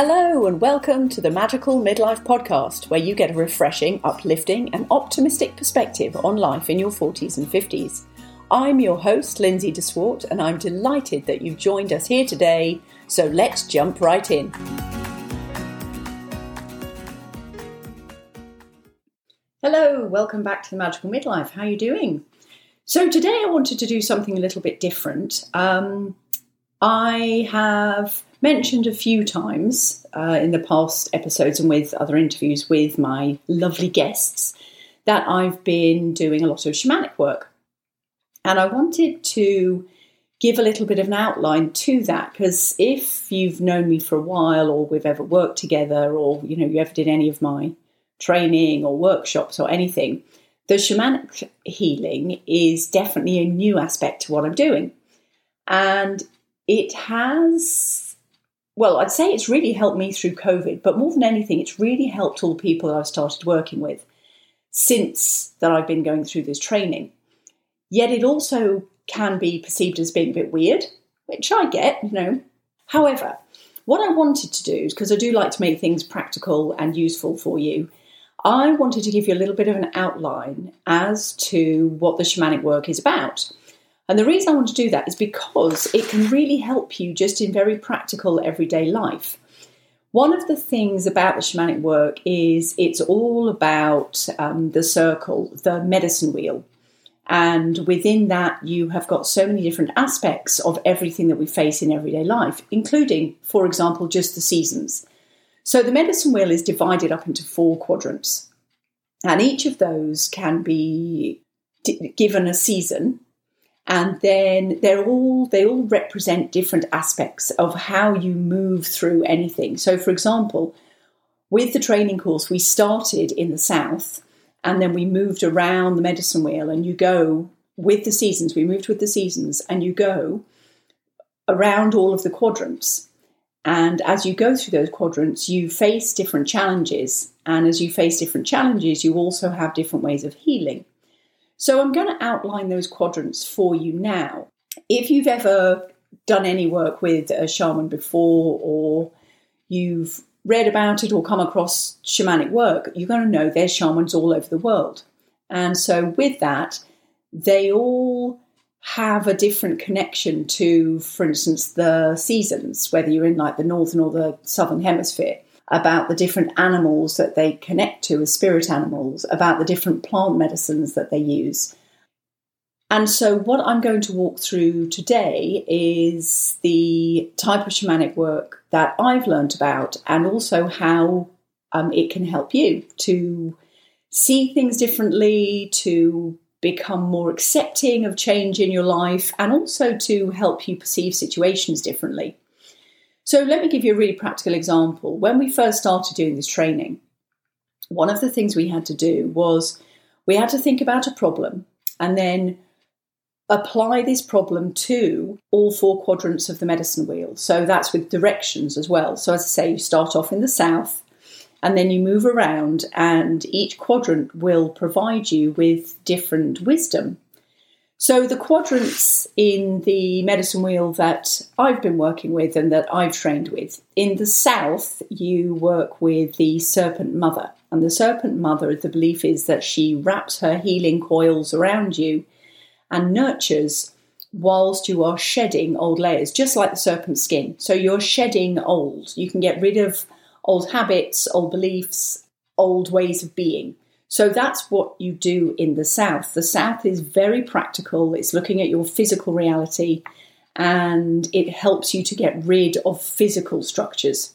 Hello, and welcome to the Magical Midlife Podcast, where you get a refreshing, uplifting, and optimistic perspective on life in your 40s and 50s. I'm your host, Lindsay DeSwart, and I'm delighted that you've joined us here today. So let's jump right in. Hello, welcome back to the Magical Midlife. How are you doing? So today I wanted to do something a little bit different. Um, I have mentioned a few times uh, in the past episodes and with other interviews with my lovely guests that I've been doing a lot of shamanic work. And I wanted to give a little bit of an outline to that because if you've known me for a while or we've ever worked together or you know you ever did any of my training or workshops or anything the shamanic healing is definitely a new aspect to what I'm doing and it has well, I'd say it's really helped me through COVID, but more than anything, it's really helped all the people that I've started working with since that I've been going through this training. Yet it also can be perceived as being a bit weird, which I get, you know. However, what I wanted to do, because I do like to make things practical and useful for you, I wanted to give you a little bit of an outline as to what the shamanic work is about. And the reason I want to do that is because it can really help you just in very practical everyday life. One of the things about the shamanic work is it's all about um, the circle, the medicine wheel. And within that, you have got so many different aspects of everything that we face in everyday life, including, for example, just the seasons. So the medicine wheel is divided up into four quadrants. And each of those can be given a season and then they're all they all represent different aspects of how you move through anything. So for example with the training course we started in the south and then we moved around the medicine wheel and you go with the seasons. We moved with the seasons and you go around all of the quadrants. And as you go through those quadrants you face different challenges. And as you face different challenges you also have different ways of healing so I'm going to outline those quadrants for you now. If you've ever done any work with a shaman before or you've read about it or come across shamanic work, you're going to know there's shamans all over the world. And so with that, they all have a different connection to, for instance, the seasons, whether you're in like the northern or the southern hemisphere about the different animals that they connect to as spirit animals, about the different plant medicines that they use. And so, what I'm going to walk through today is the type of shamanic work that I've learned about, and also how um, it can help you to see things differently, to become more accepting of change in your life, and also to help you perceive situations differently. So let me give you a really practical example. When we first started doing this training, one of the things we had to do was we had to think about a problem and then apply this problem to all four quadrants of the medicine wheel. So that's with directions as well. So, as I say, you start off in the south and then you move around, and each quadrant will provide you with different wisdom so, the quadrants in the medicine wheel that I've been working with and that I've trained with in the south, you work with the serpent mother. And the serpent mother, the belief is that she wraps her healing coils around you and nurtures whilst you are shedding old layers, just like the serpent skin. So, you're shedding old. You can get rid of old habits, old beliefs, old ways of being. So that's what you do in the South. The South is very practical, it's looking at your physical reality and it helps you to get rid of physical structures.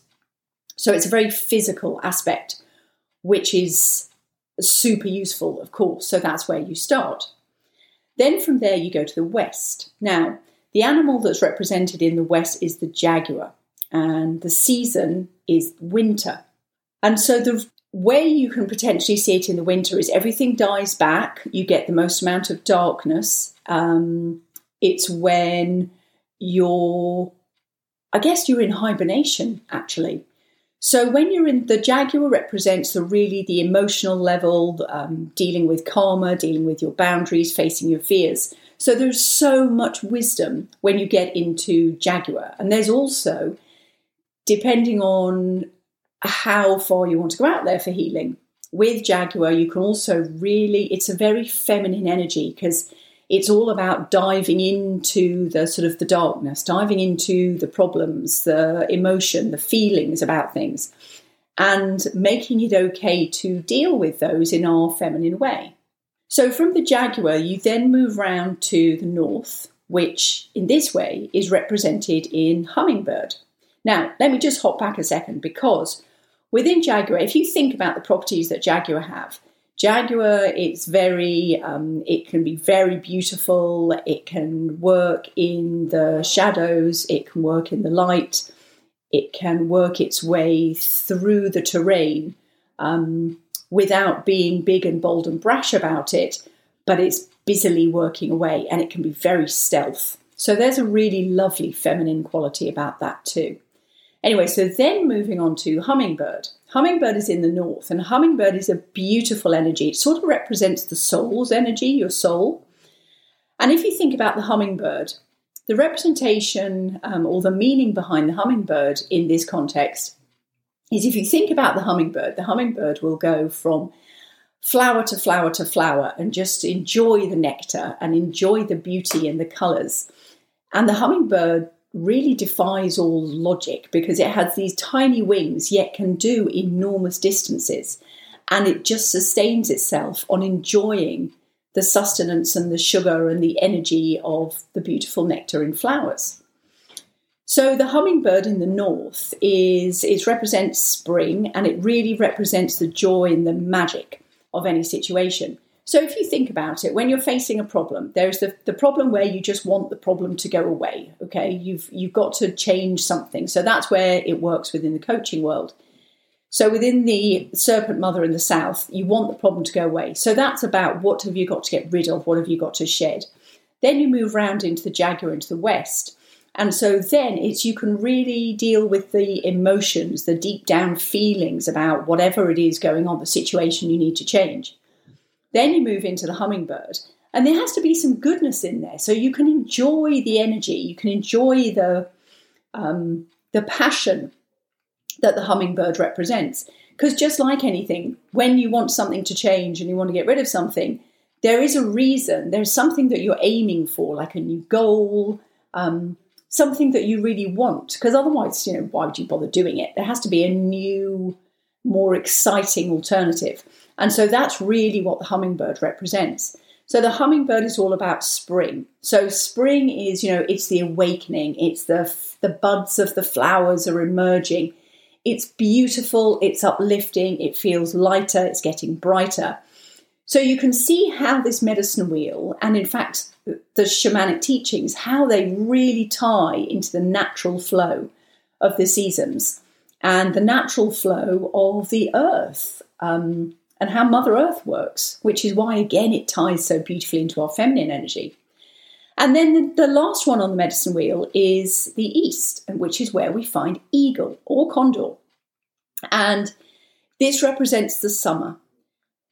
So it's a very physical aspect, which is super useful, of course. So that's where you start. Then from there, you go to the West. Now, the animal that's represented in the West is the jaguar, and the season is winter. And so the where you can potentially see it in the winter is everything dies back, you get the most amount of darkness. Um, it's when you're, I guess, you're in hibernation actually. So when you're in the jaguar represents the really the emotional level, um, dealing with karma, dealing with your boundaries, facing your fears. So there's so much wisdom when you get into jaguar, and there's also depending on how far you want to go out there for healing. With Jaguar, you can also really, it's a very feminine energy because it's all about diving into the sort of the darkness, diving into the problems, the emotion, the feelings about things, and making it okay to deal with those in our feminine way. So from the Jaguar, you then move round to the north, which in this way is represented in Hummingbird. Now, let me just hop back a second because within Jaguar, if you think about the properties that Jaguar have, Jaguar, it's very, um, it can be very beautiful. It can work in the shadows. It can work in the light. It can work its way through the terrain um, without being big and bold and brash about it, but it's busily working away and it can be very stealth. So there's a really lovely feminine quality about that too. Anyway, so then moving on to hummingbird. Hummingbird is in the north, and hummingbird is a beautiful energy. It sort of represents the soul's energy, your soul. And if you think about the hummingbird, the representation um, or the meaning behind the hummingbird in this context is if you think about the hummingbird, the hummingbird will go from flower to flower to flower and just enjoy the nectar and enjoy the beauty and the colours. And the hummingbird really defies all logic because it has these tiny wings yet can do enormous distances and it just sustains itself on enjoying the sustenance and the sugar and the energy of the beautiful nectar in flowers. So the hummingbird in the north is it represents spring and it really represents the joy and the magic of any situation. So if you think about it, when you're facing a problem, there's the, the problem where you just want the problem to go away. Okay, you've you've got to change something. So that's where it works within the coaching world. So within the serpent mother in the south, you want the problem to go away. So that's about what have you got to get rid of, what have you got to shed. Then you move around into the jaguar into the west. And so then it's you can really deal with the emotions, the deep down feelings about whatever it is going on, the situation you need to change. Then you move into the hummingbird, and there has to be some goodness in there, so you can enjoy the energy, you can enjoy the um, the passion that the hummingbird represents. Because just like anything, when you want something to change and you want to get rid of something, there is a reason. There's something that you're aiming for, like a new goal, um, something that you really want. Because otherwise, you know, why would you bother doing it? There has to be a new, more exciting alternative. And so that's really what the hummingbird represents. So the hummingbird is all about spring. So spring is, you know, it's the awakening. It's the the buds of the flowers are emerging. It's beautiful, it's uplifting, it feels lighter, it's getting brighter. So you can see how this medicine wheel and in fact the shamanic teachings how they really tie into the natural flow of the seasons and the natural flow of the earth. Um, and how Mother Earth works, which is why, again, it ties so beautifully into our feminine energy. And then the, last one on the medicine wheel is the east, and which is where we find eagle or condor. And this represents the summer.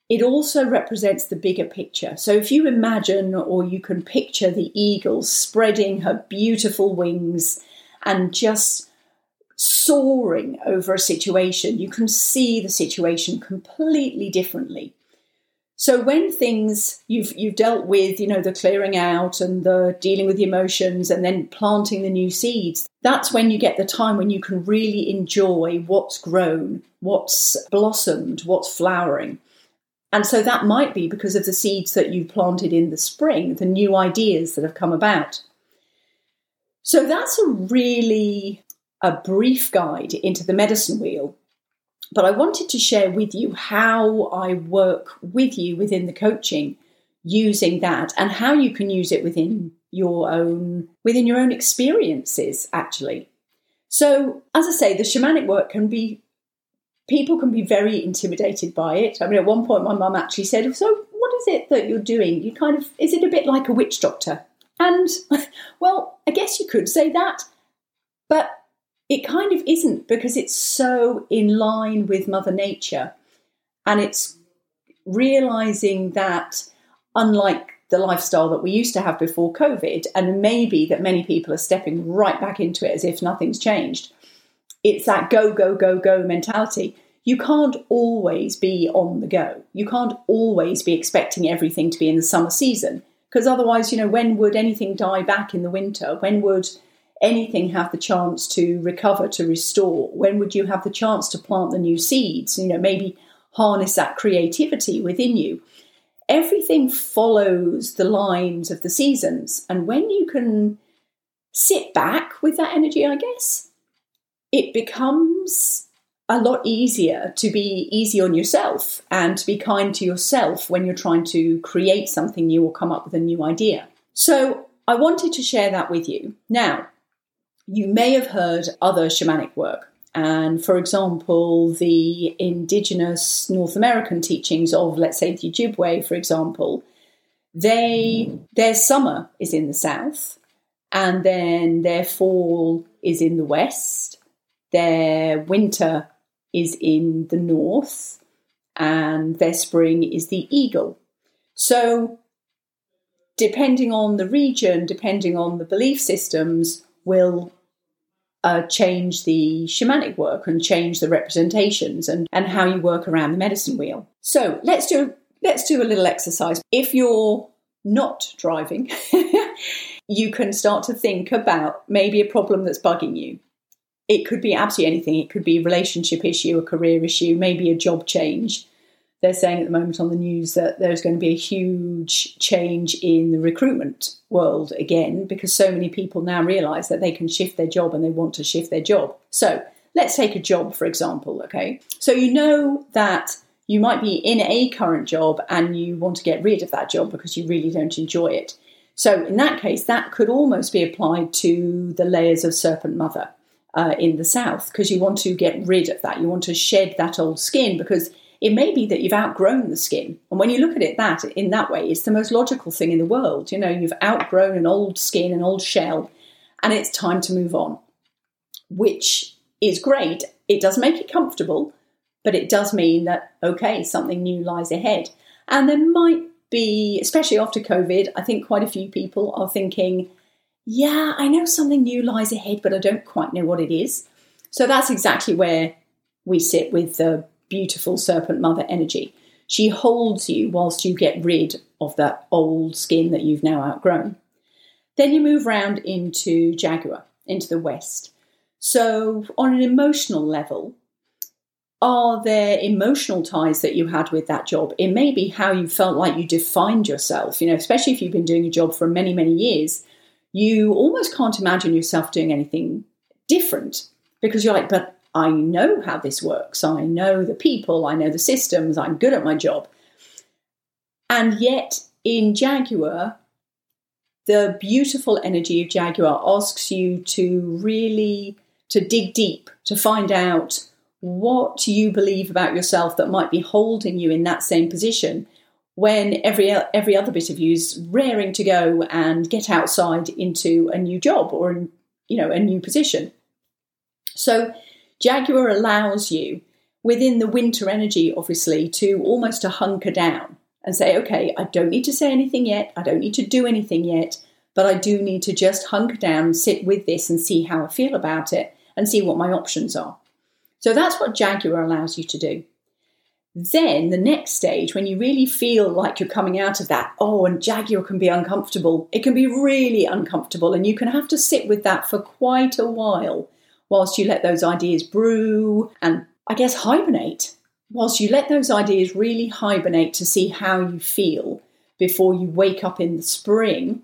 It also represents the bigger picture. So if you imagine or you can picture the eagle spreading her beautiful wings and just soaring over a situation, you can see the situation completely differently. So when things you've you've dealt with, you know, the clearing out and the dealing with the emotions and then planting the new seeds, that's when you get the time when you can really enjoy what's grown, what's blossomed, what's flowering. And so that might be because of the seeds that you've planted in the spring, the new ideas that have come about. So that's a really a brief guide into the medicine wheel, but I wanted to share with you how I work with you within the coaching using that and how you can use it within your own within your own experiences actually. So, as I say, the shamanic work can be people can be very intimidated by it. I mean, at one point, my mum actually said, "So, what is it that you're doing? You kind of is it a bit like a witch doctor?" And well, I guess you could say that, but it kind of isn't because it's so in line with Mother Nature. And it's realizing that, unlike the lifestyle that we used to have before COVID, and maybe that many people are stepping right back into it as if nothing's changed, it's that go, go, go, go mentality. You can't always be on the go. You can't always be expecting everything to be in the summer season because otherwise, you know, when would anything die back in the winter? When would anything have the chance to recover, to restore? When would you have the chance to plant the new seeds? You know, maybe harness that creativity within you. Everything follows the lines of the seasons. And when you can sit back with that energy, I guess, it becomes a lot easier to be easy on yourself and to be kind to yourself when you're trying to create something new or come up with a new idea. So, I wanted to share that with you. Now, you may have heard other shamanic work. And for example, the indigenous North American teachings of, let's say, the Ojibwe, for example, they their summer is in the south, and then their fall is in the west, their winter is in the north, and their spring is the eagle. So, depending on the region, depending on the belief systems, will uh, change the shamanic work and change the representations and, and how you work around the medicine wheel. So let's do let's do a little exercise. If you're not driving, you can start to think about maybe a problem that's bugging you. It could be absolutely anything. It could be a relationship issue, a career issue, maybe a job change they're saying at the moment on the news that there's going to be a huge change in the recruitment world again because so many people now realize that they can shift their job and they want to shift their job. So let's take a job, for example, okay? So you know that you might be in a current job and you want to get rid of that job because you really don't enjoy it. So in that case, that could almost be applied to the layers of Serpent Mother. Uh, in the south, because you want to get rid of that. You want to shed that old skin because it may be that you've outgrown the skin. And when you look at it that in that way, it's the most logical thing in the world. You know, you've outgrown an old skin, an old shell, and it's time to move on. Which is great. It does make it comfortable, but it does mean that okay, something new lies ahead. And there might be, especially after COVID, I think quite a few people are thinking, yeah, I know something new lies ahead, but I don't quite know what it is. So that's exactly where we sit with the beautiful serpent mother energy. She holds you whilst you get rid of that old skin that you've now outgrown. Then you move round into Jaguar, into the west. So, on an emotional level, are there emotional ties that you had with that job? It may be how you felt like you defined yourself, you know, especially if you've been doing a job for many, many years. You almost can't imagine yourself doing anything different because you're like, but I know how this works. I know the people, I know the systems, I'm good at my job. And yet, in Jaguar, the beautiful energy of Jaguar asks you to really to dig deep to find out what you believe about yourself that might be holding you in that same position when every every other bit of you is raring to go and get outside into a new job or you know a new position. So Jaguar allows you within the winter energy, obviously, to almost to hunker down and say, okay, I don't need to say anything yet. I don't need to do anything yet, but I do need to just hunker down, sit with this and see how I feel about it and see what my options are. So that's what Jaguar allows you to do. Then the next stage, when you really feel like you're coming out of that, oh, and Jaguar can be uncomfortable. It can be really uncomfortable, and you can have to sit with that for quite a while whilst you let those ideas brew and I guess hibernate. Whilst you let those ideas really hibernate to see how you feel before you wake up in the spring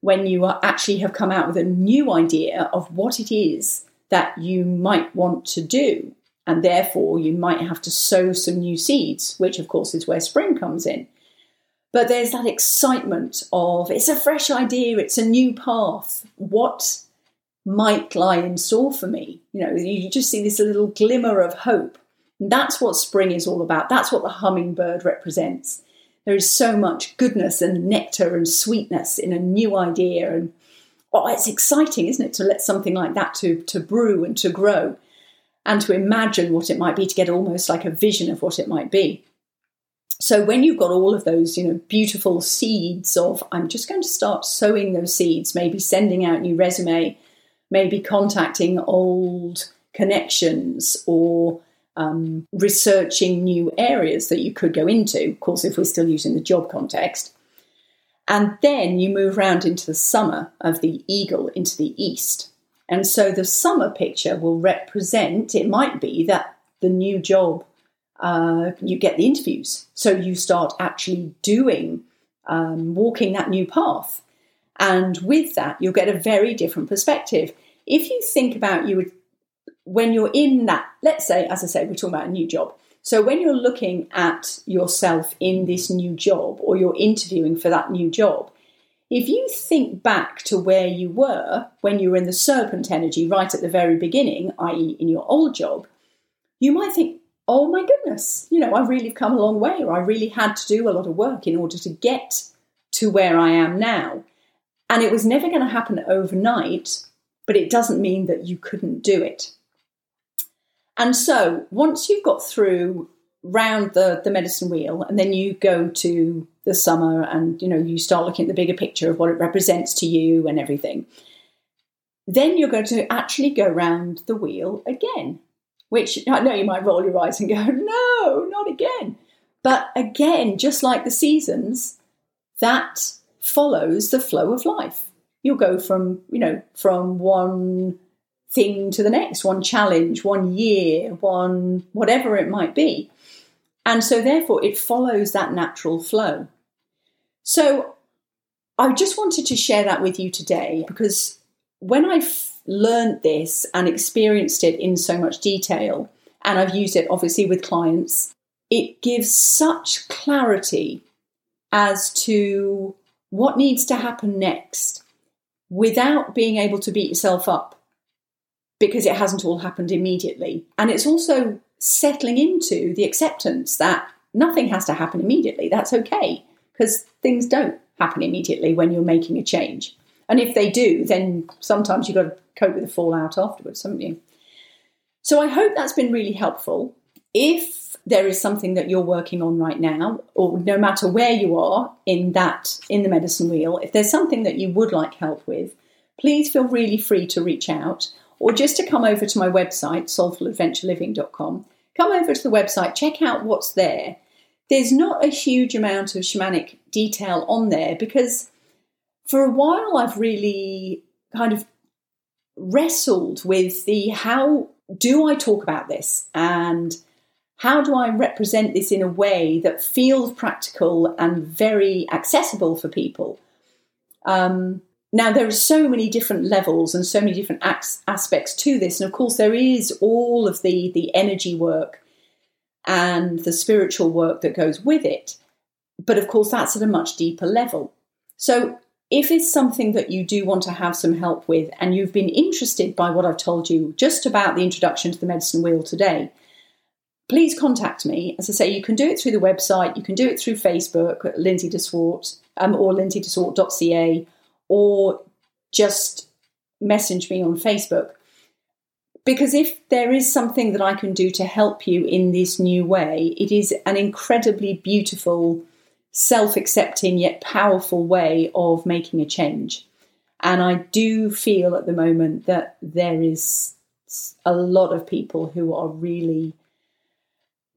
when you actually have come out with a new idea of what it is that you might want to do. And therefore, you might have to sow some new seeds, which of course is where spring comes in. But there's that excitement of it's a fresh idea, it's a new path. What might lie in store for me. You know, you just see this little glimmer of hope. And that's what spring is all about. That's what the hummingbird represents. There is so much goodness and nectar and sweetness in a new idea. And oh, it's exciting, isn't it, to let something like that to, to brew and to grow and to imagine what it might be, to get almost like a vision of what it might be. So when you've got all of those, you know, beautiful seeds of, I'm just going to start sowing those seeds, maybe sending out new resume, maybe contacting old connections or um, researching new areas that you could go into. Of course, if we're still using the job context. And then you move around into the summer of the eagle into the east. And so the summer picture will represent, it might be that the new job, uh, you get the interviews. So you start actually doing, um, walking that new path. And with that, you'll get a very different perspective. If you think about you when you're in that, let's say, as I said, we're talking about a new job. So when you're looking at yourself in this new job or you're interviewing for that new job, if you think back to where you were when you were in the serpent energy right at the very beginning, i.e., in your old job, you might think, oh my goodness, you know, I really come a long way, or I really had to do a lot of work in order to get to where I am now. And it was never going to happen overnight, but it doesn't mean that you couldn't do it. And so once you've got through round the, the medicine wheel and then you go to the summer and you know you start looking at the bigger picture of what it represents to you and everything then you're going to actually go round the wheel again which i know you might roll your eyes and go no not again but again just like the seasons that follows the flow of life you'll go from you know from one thing to the next one challenge one year one whatever it might be and so, therefore, it follows that natural flow. So, I just wanted to share that with you today because when I've learned this and experienced it in so much detail, and I've used it obviously with clients, it gives such clarity as to what needs to happen next without being able to beat yourself up because it hasn't all happened immediately. And it's also settling into the acceptance that nothing has to happen immediately. That's okay because things don't happen immediately when you're making a change. And if they do, then sometimes you've got to cope with the fallout afterwards, haven't you? So I hope that's been really helpful. If there is something that you're working on right now, or no matter where you are in that in the medicine wheel, if there's something that you would like help with, please feel really free to reach out or just to come over to my website, soulfuladventureliving.com. Come over to the website, check out what's there. There's not a huge amount of shamanic detail on there because for a while I've really kind of wrestled with the how do I talk about this and how do I represent this in a way that feels practical and very accessible for people? Um, now, there are so many different levels and so many different aspects to this. And of course, there is all of the, the energy work and the spiritual work that goes with it. But of course, that's at a much deeper level. So, if it's something that you do want to have some help with and you've been interested by what I've told you just about the introduction to the medicine wheel today, please contact me. As I say, you can do it through the website, you can do it through Facebook, Lindsay DeSwart, um, or lindsaydeswart.ca or just message me on Facebook. Because if there is something that I can do to help you in this new way, it is an incredibly beautiful, self accepting yet powerful way of making a change. And I do feel at the moment that there is a lot of people who are really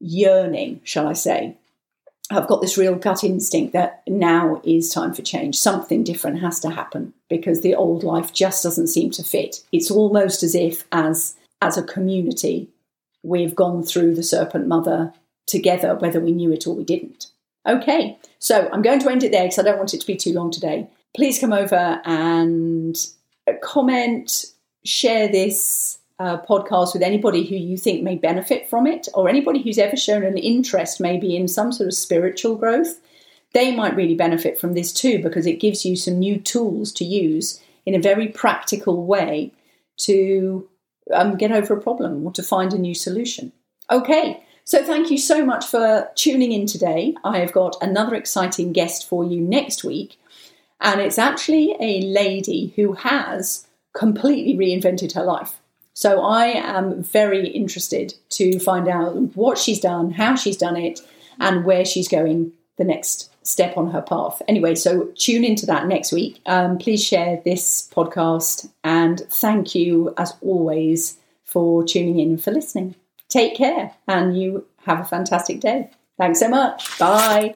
yearning, shall I say, I've got this real gut instinct that now is time for change. Something different has to happen because the old life just doesn't seem to fit. It's almost as if, as as a community, we've gone through the serpent mother together, whether we knew it or we didn't. Okay, so I'm going to end it there because I don't want it to be too long today. Please come over and comment, share this uh, podcast with anybody who you think may benefit from it, or anybody who's ever shown an interest maybe in some sort of spiritual growth, they might really benefit from this too because it gives you some new tools to use in a very practical way to um, get over a problem or to find a new solution. Okay, so thank you so much for tuning in today. I have got another exciting guest for you next week, and it's actually a lady who has completely reinvented her life. So I am very interested to find out what she's done, how she's done it, and where she's going the next step on her path. Anyway, so tune into that next week. Um, please share this podcast and thank you, as always, for tuning in for listening. Take care, and you have a fantastic day. Thanks so much. Bye.